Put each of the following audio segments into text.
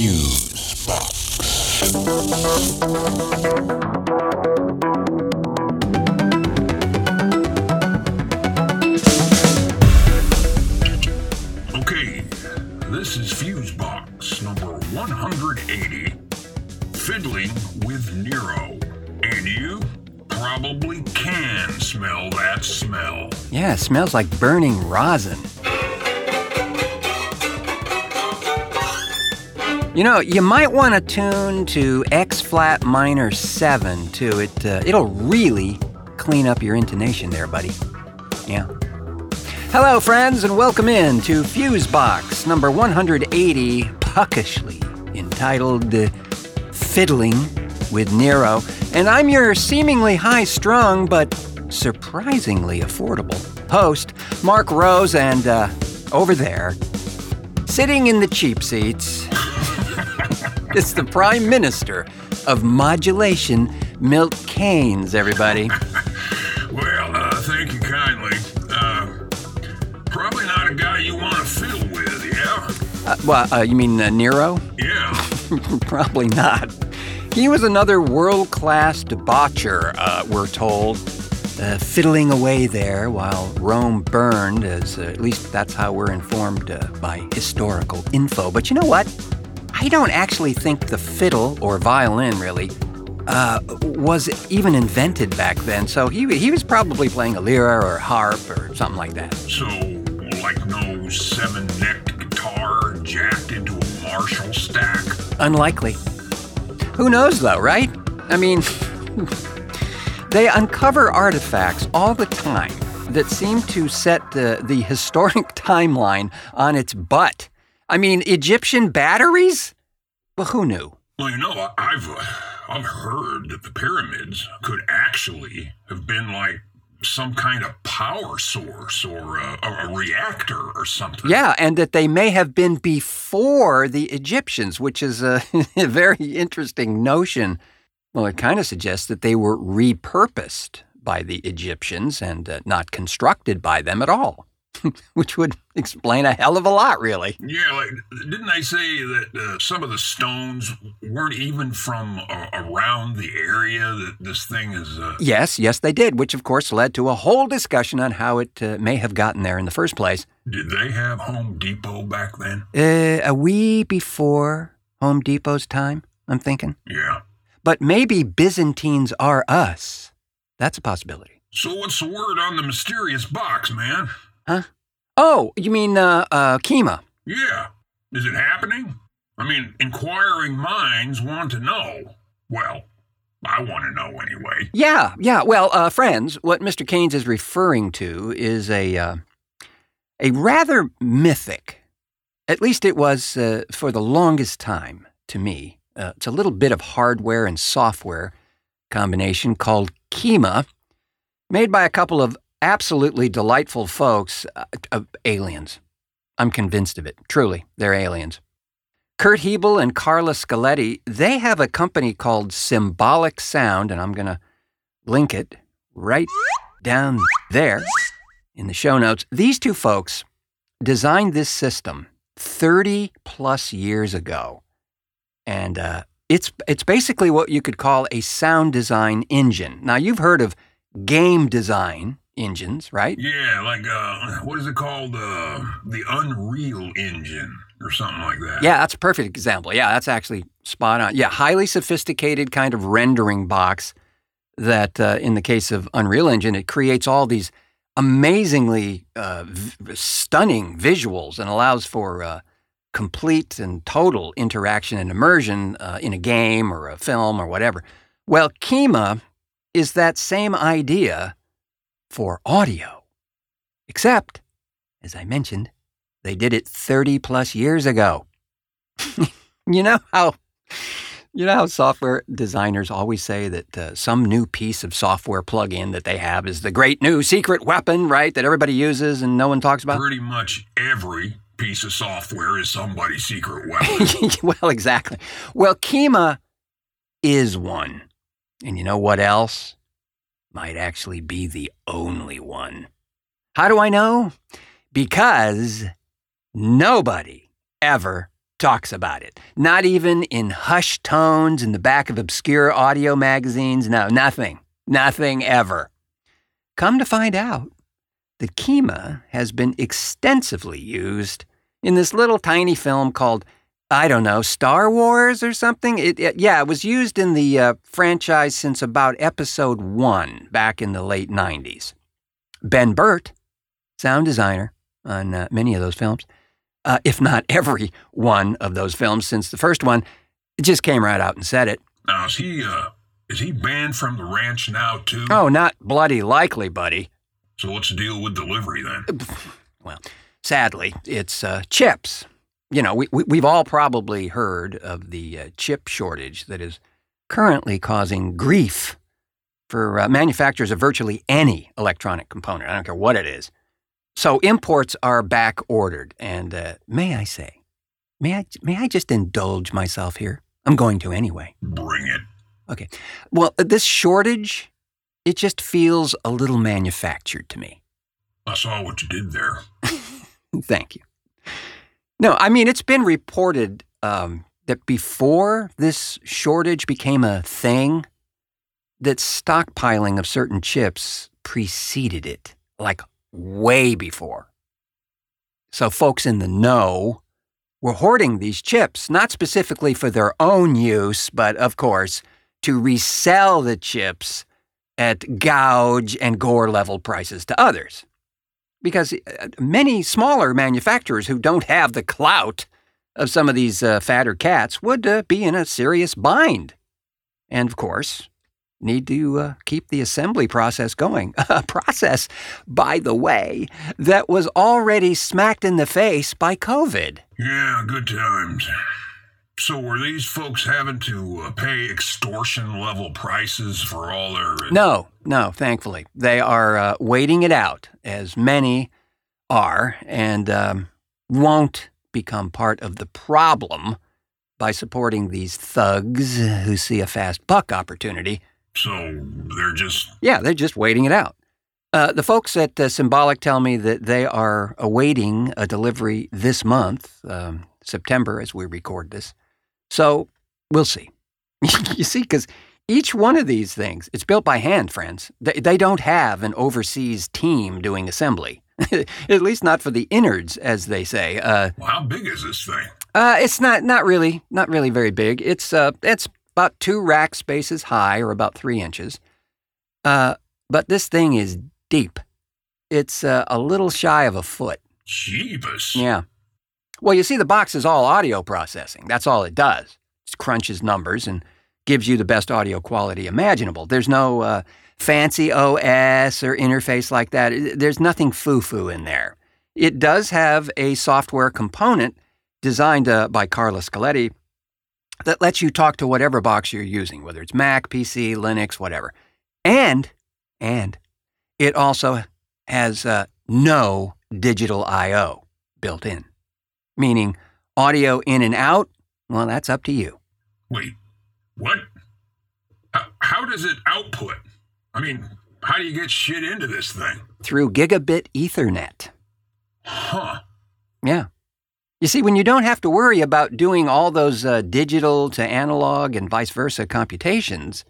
Fusebox. Okay, this is Fusebox number 180. Fiddling with Nero. And you probably can smell that smell. Yeah, it smells like burning rosin. You know, you might want to tune to X flat minor 7 too. It uh, it'll really clean up your intonation there, buddy. Yeah. Hello, friends, and welcome in to Fusebox number 180, puckishly entitled uh, Fiddling with Nero. And I'm your seemingly high strung but surprisingly affordable host, Marc Rose, and uh, over there, sitting in the cheap seats, is the Prime Minister of Modulation, Milt Kanes, everybody. Well, uh, thank you kindly. Uh, probably not a guy you want to fiddle with, yeah? Uh, well, uh, you mean uh, Nero? Yeah. Probably not. He was another world class debaucher, uh, we're told, uh, fiddling away there while Rome burned, as uh, at least that's how we're informed uh, by historical info. But you know what? I don't actually think the fiddle, or violin really, uh, was even invented back then. So he, he was probably playing a lyra or harp or something like that. So, like no seven necked guitar jacked into a Marshall stack? Unlikely. Who knows, though, right? I mean, they uncover artifacts all the time that seem to set the, the historic timeline on its butt. I mean, Egyptian batteries? Well, who knew? Well, you know, I've uh, I've heard that the pyramids could actually have been like some kind of power source or a, a, a reactor or something. Yeah, and that they may have been before the Egyptians, which is a, a very interesting notion. Well, it kind of suggests that they were repurposed by the Egyptians and uh, not constructed by them at all, which would explain a hell of a lot, really. Yeah, like didn't they say that uh, some of the stones weren't even from uh, around the area that this thing is? Uh, Yes, yes, they did, which of course led to a whole discussion on how it uh, may have gotten there in the first place. did they have Home Depot back then? Uh, a wee before Home Depot's time, I'm thinking. Yeah. But maybe Byzantines are us. That's a possibility. So what's the word on the mysterious box, man? Oh, you mean uh, uh, Kyma? Yeah. Is it happening? I mean, inquiring minds want to know. Well, I want to know anyway. Yeah, yeah. Well, uh, friends, what Mr. Kanes is referring to is a uh, a rather mythic. At least it was uh, for the longest time to me. Uh, it's a little bit of hardware and software combination called Kyma, made by a couple of absolutely delightful folks, uh, uh, aliens. I'm convinced of it. Truly, they're aliens. Kurt Hebel and Carla Scaletti, they have a company called Symbolic Sound, and I'm going to link it right down there in the show notes. These two folks designed this system 30 plus years ago. And uh, it's, it's basically what you could call a sound design engine. Now, you've heard of game design engines, right? Yeah, like uh, what is it called? Uh, the Unreal Engine or something like that. Yeah, that's a perfect example. Yeah, that's actually spot on. Yeah, highly sophisticated kind of rendering box that, uh, in the case of Unreal Engine, it creates all these amazingly uh, v- stunning visuals and allows for uh, complete and total interaction and immersion uh, in a game or a film or whatever. Well, Kyma is that same idea for audio, except, as I mentioned, they did it 30 plus years ago. you know how you know how software designers always say that uh, some new piece of software plug-in that they have is the great new secret weapon, right? That everybody uses and no one talks about. Pretty much every piece of software is somebody's secret weapon. well, exactly. Well, Kyma is one. And you know what else? Might actually be the only one. How do I know? Because nobody ever talks about it. Not even in hushed tones in the back of obscure audio magazines. No, nothing. Nothing ever. Come to find out, the Kyma has been extensively used in this little tiny film called, I don't know, Star Wars or something. It, it- yeah, it was used in the uh, franchise since about episode one back in the late 90s. Ben Burtt, sound designer on uh, many of those films, uh, if not every one of those films since the first one, just came right out and said it. Now is he uh is he banned from the ranch now too? Oh, not bloody likely, buddy. So what's the deal with delivery then? Well, sadly, it's uh, chips. You know, we, we, we've all probably heard of the uh, chip shortage that is currently causing grief for uh, manufacturers of virtually any electronic component. I don't care what it is. So imports are back ordered. And uh, may I say, may I, may I just indulge myself here? I'm going to anyway. Bring it. Okay. Well, this shortage, it just feels a little manufactured to me. I saw what you did there. Thank you. No, I mean, it's been reported um, that before this shortage became a thing, that stockpiling of certain chips preceded it, like way before. So, folks in the know were hoarding these chips, not specifically for their own use, but of course, to resell the chips at gouge and gore level prices to others because uh, many smaller manufacturers who don't have the clout of some of these uh, fatter cats would uh, be in a serious bind. And of course, need to uh, keep the assembly process going. A process, by the way, that was already smacked in the face by COVID. Yeah, good times. So were these folks having to uh, pay extortion level prices for all their No, no, thankfully. They are uh, waiting it out, as many are, and um, won't become part of the problem by supporting these thugs who see a fast buck opportunity. So they're just Yeah, they're just waiting it out. Uh, the folks at uh, Symbolic tell me that they are awaiting a delivery this month, um, September, as we record this. So we'll see. you see, because each one of these things, it's built by hand, friends. They, they don't have an overseas team doing assembly, at least not for the innards, as they say. Uh, well, how big is this thing? uh, it's not not really not really very big. It's uh it's about two rack spaces high, or about three inches. Uh, but this thing is deep. It's uh, a little shy of a foot. Jeebus. Yeah. Well, you see, the box is all audio processing. That's all it does. It crunches numbers and gives you the best audio quality imaginable. There's no uh, fancy OS or interface like that. There's nothing foo foo in there. It does have a software component designed uh, by Carla Scaletti that lets you talk to whatever box you're using, whether it's Mac, PC, Linux, whatever. And, and it also has uh, no digital I/O built in, meaning audio in and out. Well, that's up to you. Wait, what? How, does it output? I mean, how do you get shit into this thing? through gigabit Ethernet. Huh. Yeah. You see, when you don't have to worry about doing all those uh, digital to analog and vice versa computations,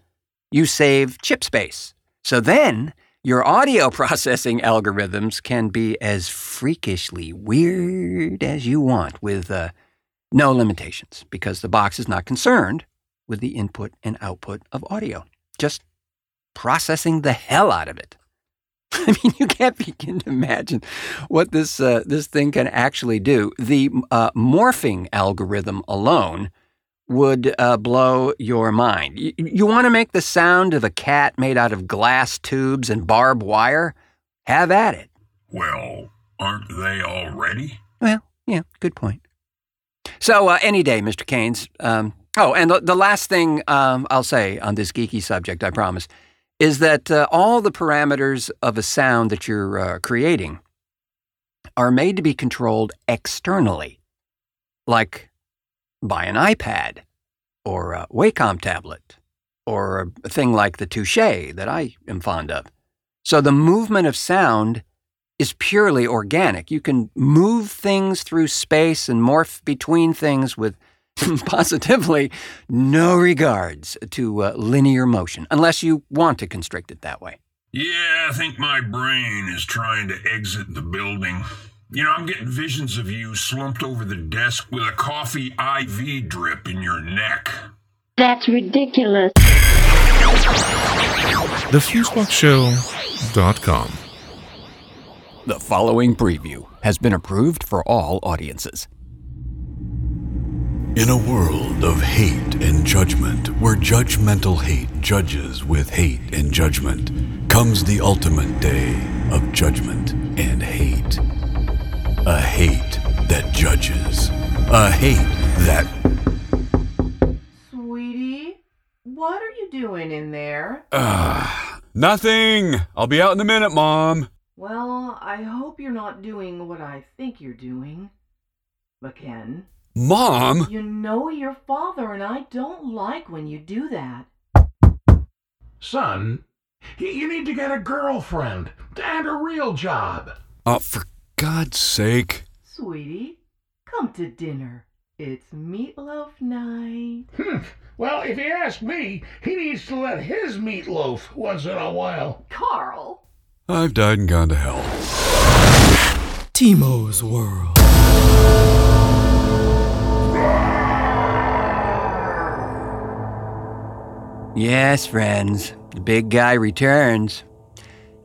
you save chip space. So then your audio processing algorithms can be as freakishly weird as you want with uh, no limitations because the box is not concerned with the input and output of audio, just processing the hell out of it. I mean, you can't begin to imagine what this uh, this thing can actually do. The uh, morphing algorithm alone would uh, blow your mind. Y- you want to make the sound of a cat made out of glass tubes and barbed wire? Have at it. Well, aren't they already? Well, yeah, good point. So, uh, any day, Mr. Kanes. Um, oh, and the, the last thing um, I'll say on this geeky subject, I promise, is that uh, all the parameters of a sound that you're uh, creating are made to be controlled externally, like by an iPad or a Wacom tablet or a thing like the Touche that I am fond of. So the movement of sound is purely organic. You can move things through space and morph between things with positively no regards to uh, linear motion, unless you want to constrict it that way. Yeah, I think my brain is trying to exit the building. You know, I'm getting visions of you slumped over the desk with a coffee IV drip in your neck. That's ridiculous. TheFuseboxShow.com. The following preview has been approved for all audiences. In a world of hate and judgment, where judgmental hate judges with hate and judgment, comes the ultimate day of judgment and hate. A hate that judges. A hate that. Sweetie, what are you doing in there? Ah, nothing! I'll be out in a minute, Mom. Well, I hope you're not doing what I think you're doing. But Ken, Mom? you know your father and I don't like when you do that. Son, you need to get a girlfriend and a real job. Oh, for God's sake. Sweetie, come to dinner. It's meatloaf night. Hmm. Well, if you ask me, he needs to let his meatloaf once in a while. Carl! I've died and gone to hell. Timo's World. Yes, friends, the big guy returns.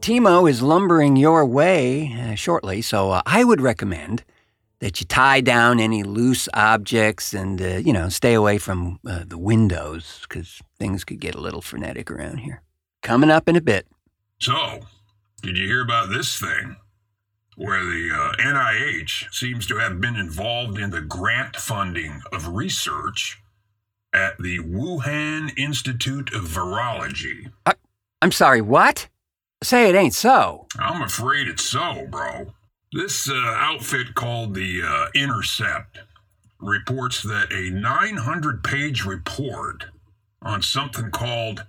Timo is lumbering your way uh, shortly, so uh, I would recommend that you tie down any loose objects and, uh, you know, stay away from uh, the windows because things could get a little frenetic around here. Coming up in a bit. So, did you hear about this thing? Where the uh, NIH seems to have been involved in the grant funding of research at the Wuhan Institute of Virology. I'm sorry, what? Say it ain't so. I'm afraid it's so, bro. This uh, outfit called the uh, Intercept reports that a 900 page report on something called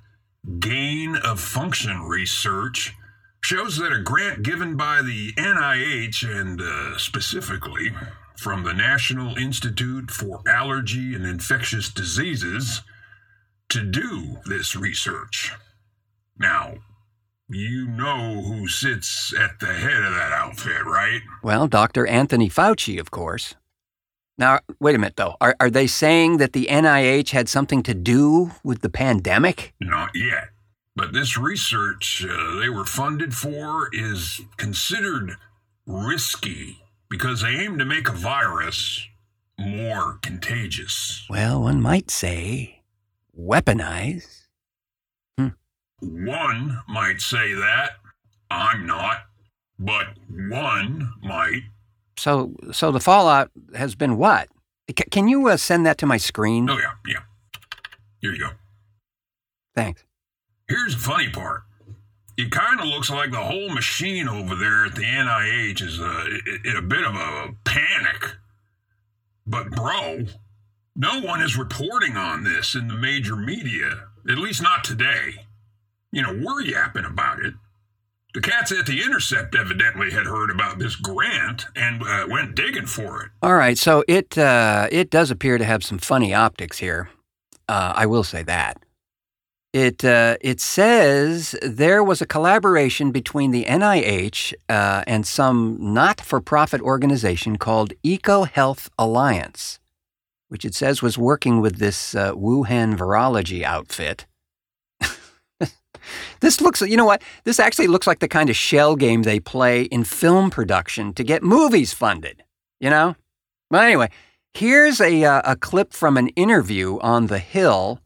gain of function research shows that a grant given by the NIH and uh, specifically from the National Institute for Allergy and Infectious Diseases to do this research. Now, you know who sits at the head of that outfit, right? Well, Dr. Anthony Fauci, of course. Now, wait a minute, though. Are, are they saying that the NIH had something to do with the pandemic? Not yet. But this research uh, they were funded for is considered risky because they aim to make a virus more contagious. Well, one might say weaponize. One might say that. I'm not. But one might. So, so the fallout has been what? C- can you uh, send that to my screen? Oh, yeah, yeah. Here you go. Thanks. Here's the funny part. It kind of looks like the whole machine over there at the NIH is uh, in a bit of a panic. But, bro, no one is reporting on this in the major media, at least not today. You know, we're yapping about it. The cats at The Intercept evidently had heard about this grant and uh, went digging for it. All right, so it uh, it does appear to have some funny optics here. Uh, I will say that. It uh, it says there was a collaboration between the NIH uh, and some not-for-profit organization called EcoHealth Alliance, which it says was working with this uh, Wuhan virology outfit. This looks, you know what? This actually looks like the kind of shell game they play in film production to get movies funded. You know. But anyway, here's a uh, a clip from an interview on The Hill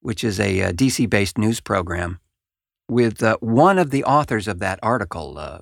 which is a, uh DC based news program, with uh, one of the authors of that article, uh,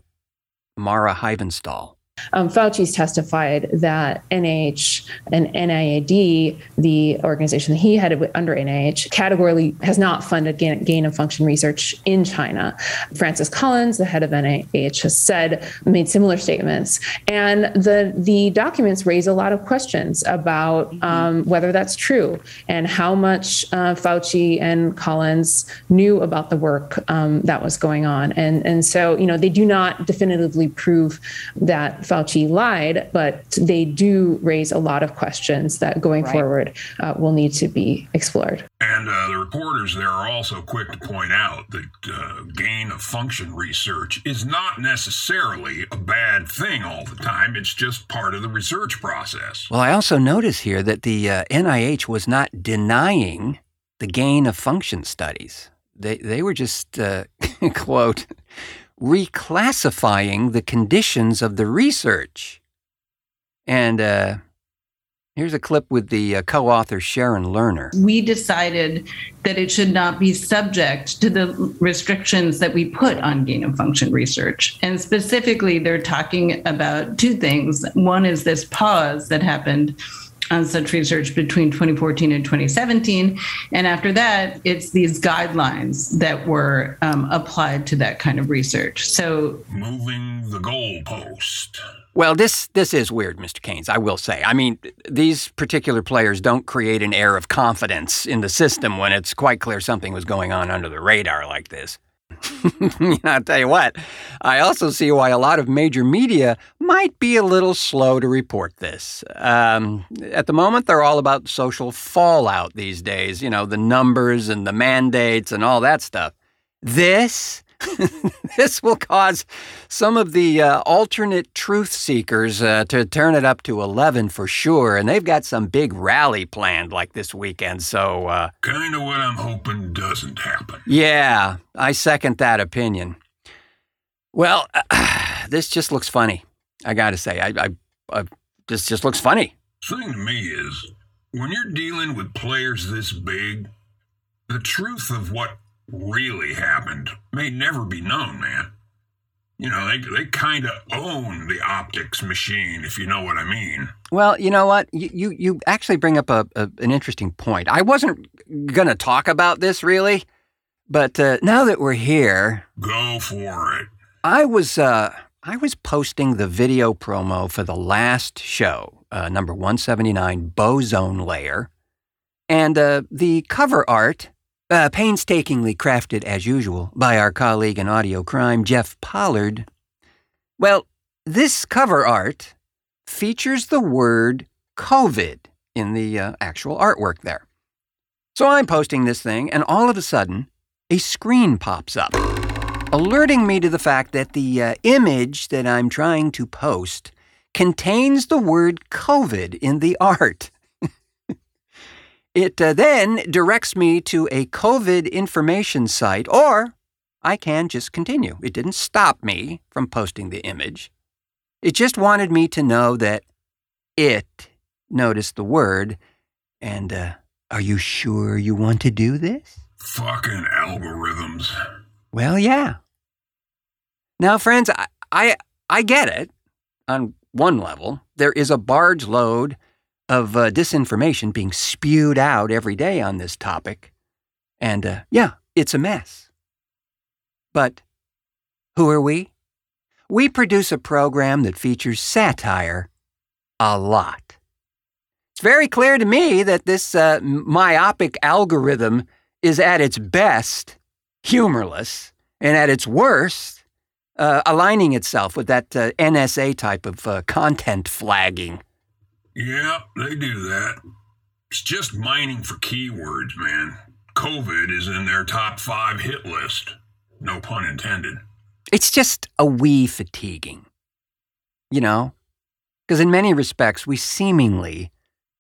Mara Hvistendahl. Um, Fauci's testified that NIH and NIAID, the organization that he headed under NIH, categorically has not funded gain, gain of function research in China. Francis Collins, the head of NIH, has said, made similar statements. And the, the documents raise a lot of questions about um, whether that's true and how much uh, Fauci and Collins knew about the work um, that was going on. And, and so, you know, they do not definitively prove that Fauci lied, but they do raise a lot of questions that going right. forward uh, will need to be explored. And uh, the reporters there are also quick to point out that uh, gain of function research is not necessarily a bad thing all the time. It's just part of the research process. Well, I also notice here that the NIH uh, was not denying the gain of function studies. They, they were just, uh, quote, reclassifying the conditions of the research. And uh, here's a clip with the uh, co author Sharon Lerner. We decided that it should not be subject to the restrictions that we put on gain of function research. And specifically, they're talking about two things. One is this pause that happened on such research between 2014 and 2017. And after that, it's these guidelines that were um, applied to that kind of research. So moving the goalpost. Well, this this is weird, Mr. Kanes. I will say. I mean, these particular players don't create an air of confidence in the system when it's quite clear something was going on under the radar like this. I'll tell you what, I also see why a lot of major media might be a little slow to report this. Um, at the moment, they're all about social fallout these days, you know, the numbers and the mandates and all that stuff. This this will cause some of the uh, alternate truth seekers uh, to turn it up to 11 for sure. And they've got some big rally planned like this weekend. So, uh, kind of what I'm hoping doesn't happen. Yeah, I second that opinion. Well, this just looks funny. I got to say, I, I, I, this just looks funny. Thing to me is when you're dealing with players this big, the truth of what really happened may never be known, man. You know, they, they kind of own the optics machine, if you know what I mean. Well, you know what? You, you, you actually bring up a, a, an interesting point. I wasn't going to talk about this really, but uh, now that we're here. Go for it. I was, uh, I was posting the video promo for the last show, uh, number 179, Bozone Layer. And uh, the cover art uh, painstakingly crafted, as usual, by our colleague in audio crime, Jeff Pollard. Well, this cover art features the word COVID in the uh, actual artwork there. So I'm posting this thing, and all of a sudden, a screen pops up, alerting me to the fact that the uh, image that I'm trying to post contains the word COVID in the art. It uh, then directs me to a COVID information site, or I can just continue. It didn't stop me from posting the image. It just wanted me to know that it noticed the word. And uh, are you sure you want to do this? Fucking algorithms. Well, yeah. Now, friends, I, I, I get it on one level. There is a barge load of uh, disinformation being spewed out every day on this topic. And uh, yeah, it's a mess. But who are we? We produce a program that features satire a lot. It's very clear to me that this uh, myopic algorithm is at its best humorless and at its worst uh, aligning itself with that uh, NSA type of uh, content flagging. Yeah, they do that. It's just mining for keywords, man. COVID is in their top five hit list. No pun intended. It's just a wee fatiguing. You know? Because in many respects, we seemingly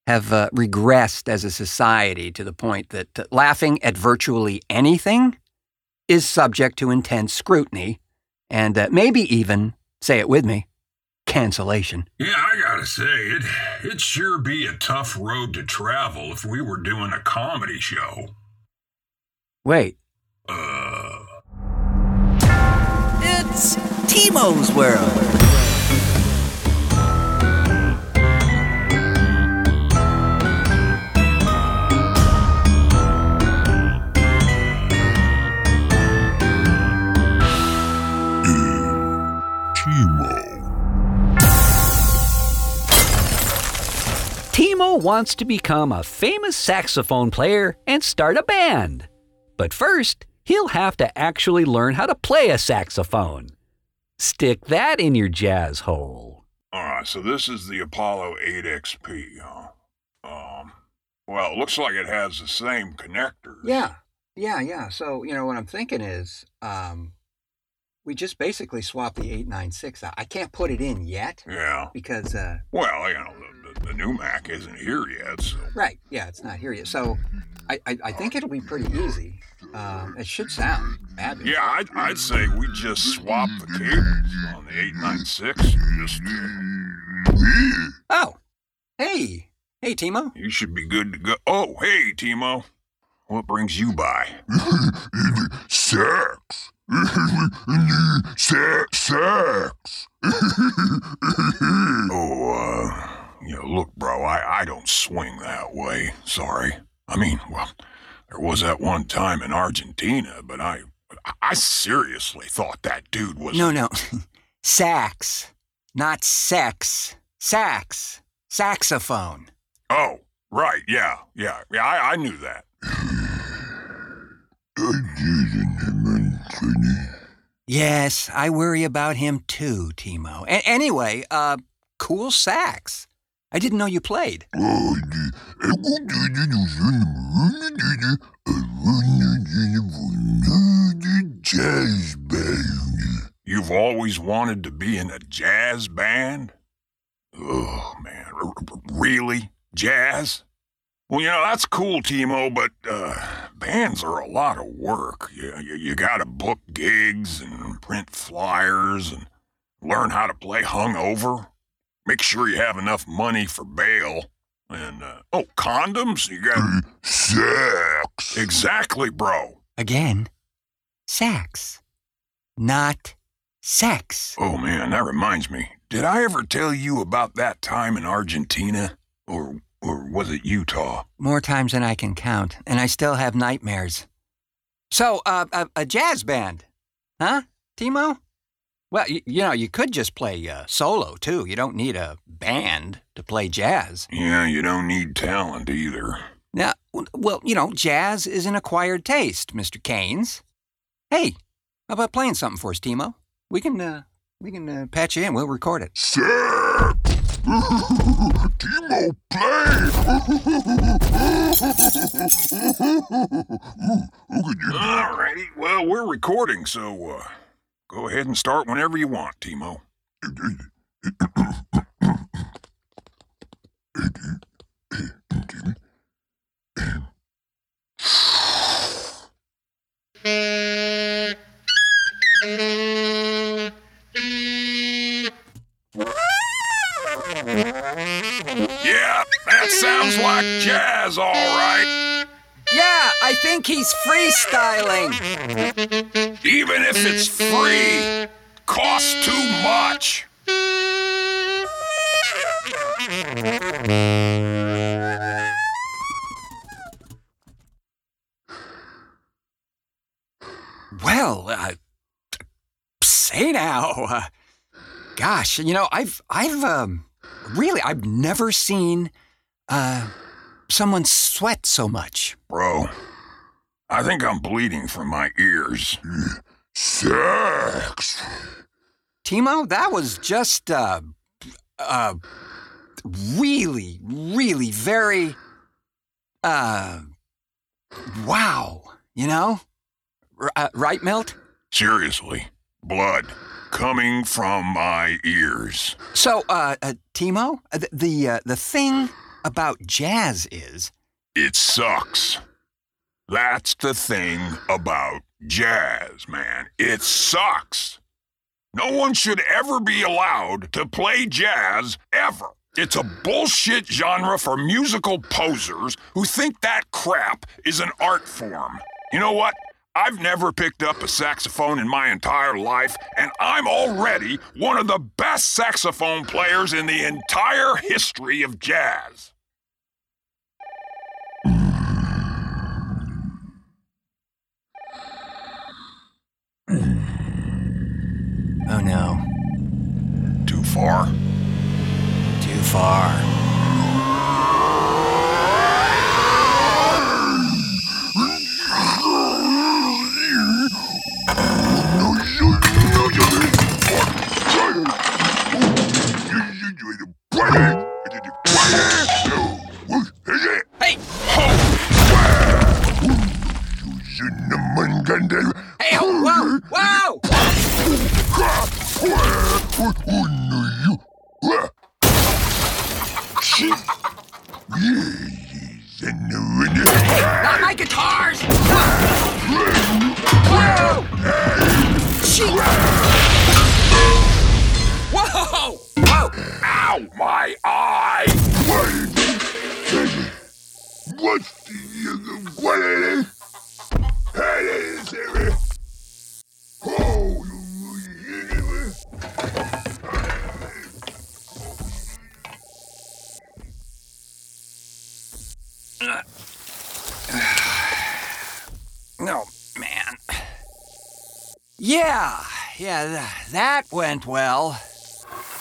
have uh, regressed as a society to the point that uh, laughing at virtually anything is subject to intense scrutiny and uh, maybe even, say it with me, cancellation. Yeah, I gotta say, it, it'd sure be a tough road to travel if we were doing a comedy show. Wait. Uh. It's Timo's World. Timo wants to become a famous saxophone player and start a band. But first, he'll have to actually learn how to play a saxophone. Stick that in your jazz hole. Alright, so this is the Apollo 8XP, huh? Um, well, it looks like it has the same connectors. Yeah, yeah, yeah. So, you know, what I'm thinking is um, we just basically swap the 896 out. I can't put it in yet Yeah. because, uh, Well, you know, Mac isn't here yet, so. right, yeah, it's not here yet. So I, I, I think it'll be pretty easy. Um, it should sound fabulous. Yeah, I'd, I'd say we just swap the cables on the 896. Just, uh, Oh, hey, hey, Timo. you should be good to go. Oh, hey, Timo. What brings you by? Sex. sex. Sex. Oh, uh, you know, look, bro, I, I don't swing that way. Sorry. I mean, well, there was that one time in Argentina, but I, I seriously thought that dude was. No, no. Sax, not sex. Sax. Saxophone. Oh, right, yeah, yeah, yeah, I, I knew that. Yes, I worry about him too, Timo. A- anyway, uh, cool sax. I didn't know you played. Jazz band. You've always wanted to be in a jazz band? Oh, man, really? Jazz? Well, you know, that's cool, Timo, but uh, bands are a lot of work. You, you, you gotta book gigs and print flyers and learn how to play hungover. Make sure you have enough money for bail. And, uh, oh, condoms? You got. Sex. Exactly, bro. Again, sex. not sex. Oh, man, that reminds me. Did I ever tell you about that time in Argentina? Or, or was it Utah? More times than I can count, and I still have nightmares. So, uh, a, a jazz band, huh, Timo? Well, y- you know, you could just play uh, solo too. You don't need a band to play jazz. Yeah, you don't need talent either. Now, well, you know, jazz is an acquired taste, Mr. Kanes. Hey, how about playing something for us, Timo? We can, uh, we can uh, patch you in. We'll record it. Sex. Timo, play. Alrighty, well, we're recording, so uh, go ahead and start whenever you want, Timo. Yeah, that sounds like jazz, all right. Yeah, I think he's freestyling. Even if it's free, costs too much. Well, uh, say now, uh, gosh, you know, I've, I've, um, really, I've never seen, uh, someone sweat so much. Bro, I think I'm bleeding from my ears. Sex. Timo, that was just, uh, uh, really, really very, uh, wow, you know? R- uh, right, Milt? Seriously, blood coming from my ears. So, uh, uh Timo, uh, the, the, uh, the thing about jazz is, It sucks. That's the thing about jazz, man. It sucks. No one should ever be allowed to play jazz ever. It's a bullshit genre for musical posers who think that crap is an art form. You know what? I've never picked up a saxophone in my entire life, and I'm already one of the best saxophone players in the entire history of jazz. Oh no, Too far? too far. No, oh, man. Yeah, yeah, th- that went well.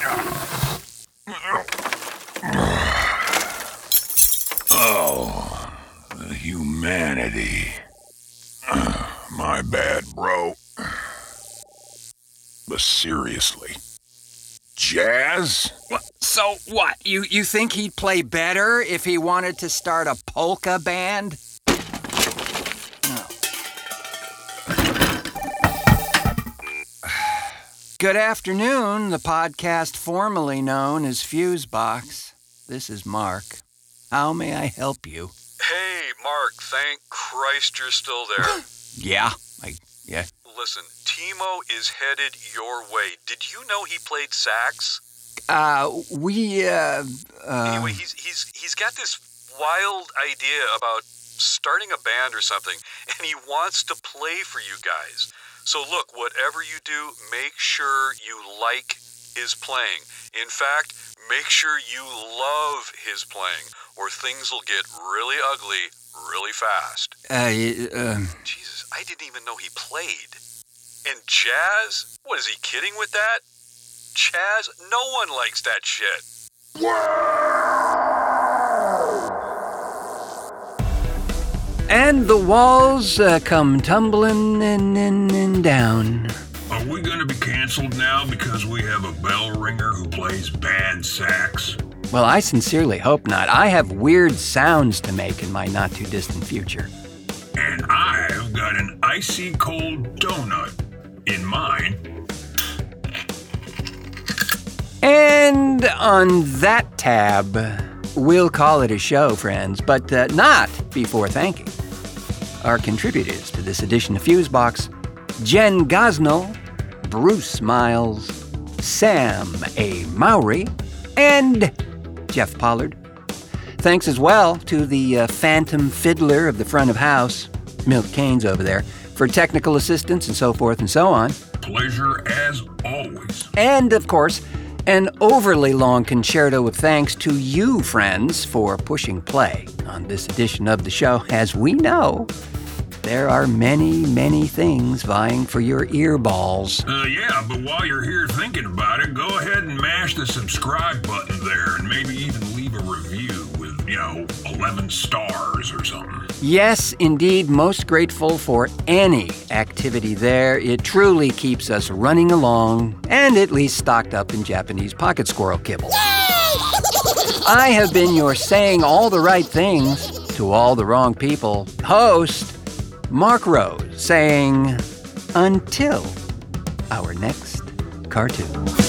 Oh, the humanity. My bad, bro. But seriously, jazz? Wha- So what? You you think he'd play better if he wanted to start a polka band? Good afternoon, the podcast formerly known as Fusebox. This is Marc. How may I help you? Hey, Marc, thank Christ you're still there. Yeah, I yeah. Listen, Timo is headed your way. Did you know he played sax? Uh, we uh, uh Anyway, he's he's he's got this wild idea about starting a band or something, and he wants to play for you guys. So look, whatever you do, make sure you like his playing. In fact, make sure you love his playing, or things will get really ugly really fast. uh, um, Jesus, I didn't even know he played. And jazz? What is he kidding with that? Chaz, no one likes that shit. and the walls uh, come tumbling and, and, and down. Are we gonna be canceled now because we have a bell ringer who plays bad sax? Well, I sincerely hope not. I have weird sounds to make in my not too distant future. And I've got an icy cold donut in mine. And on that tab, we'll call it a show, friends, but uh, not before thanking our contributors to this edition of Fusebox Jen Gosnell, Bruce Miles, Sam A. Mowry, and Jeff Pollard. Thanks as well to the uh, phantom fiddler of the front of house, Milt Kanes over there, for technical assistance and so forth and so on. Pleasure as always. And, of course, an overly long concerto of thanks to you, friends, for pushing play on this edition of the show. As we know, there are many, many things vying for your earballs. Uh, yeah, but while you're here thinking about it, go ahead and mash the subscribe button there and maybe even leave a review with, you know, 11 stars or. Yes, indeed, most grateful for any activity there. It truly keeps us running along and at least stocked up in Japanese pocket squirrel kibble. I have been your saying all the right things to all the wrong people host, Marc Rose, saying, until our next cartoon.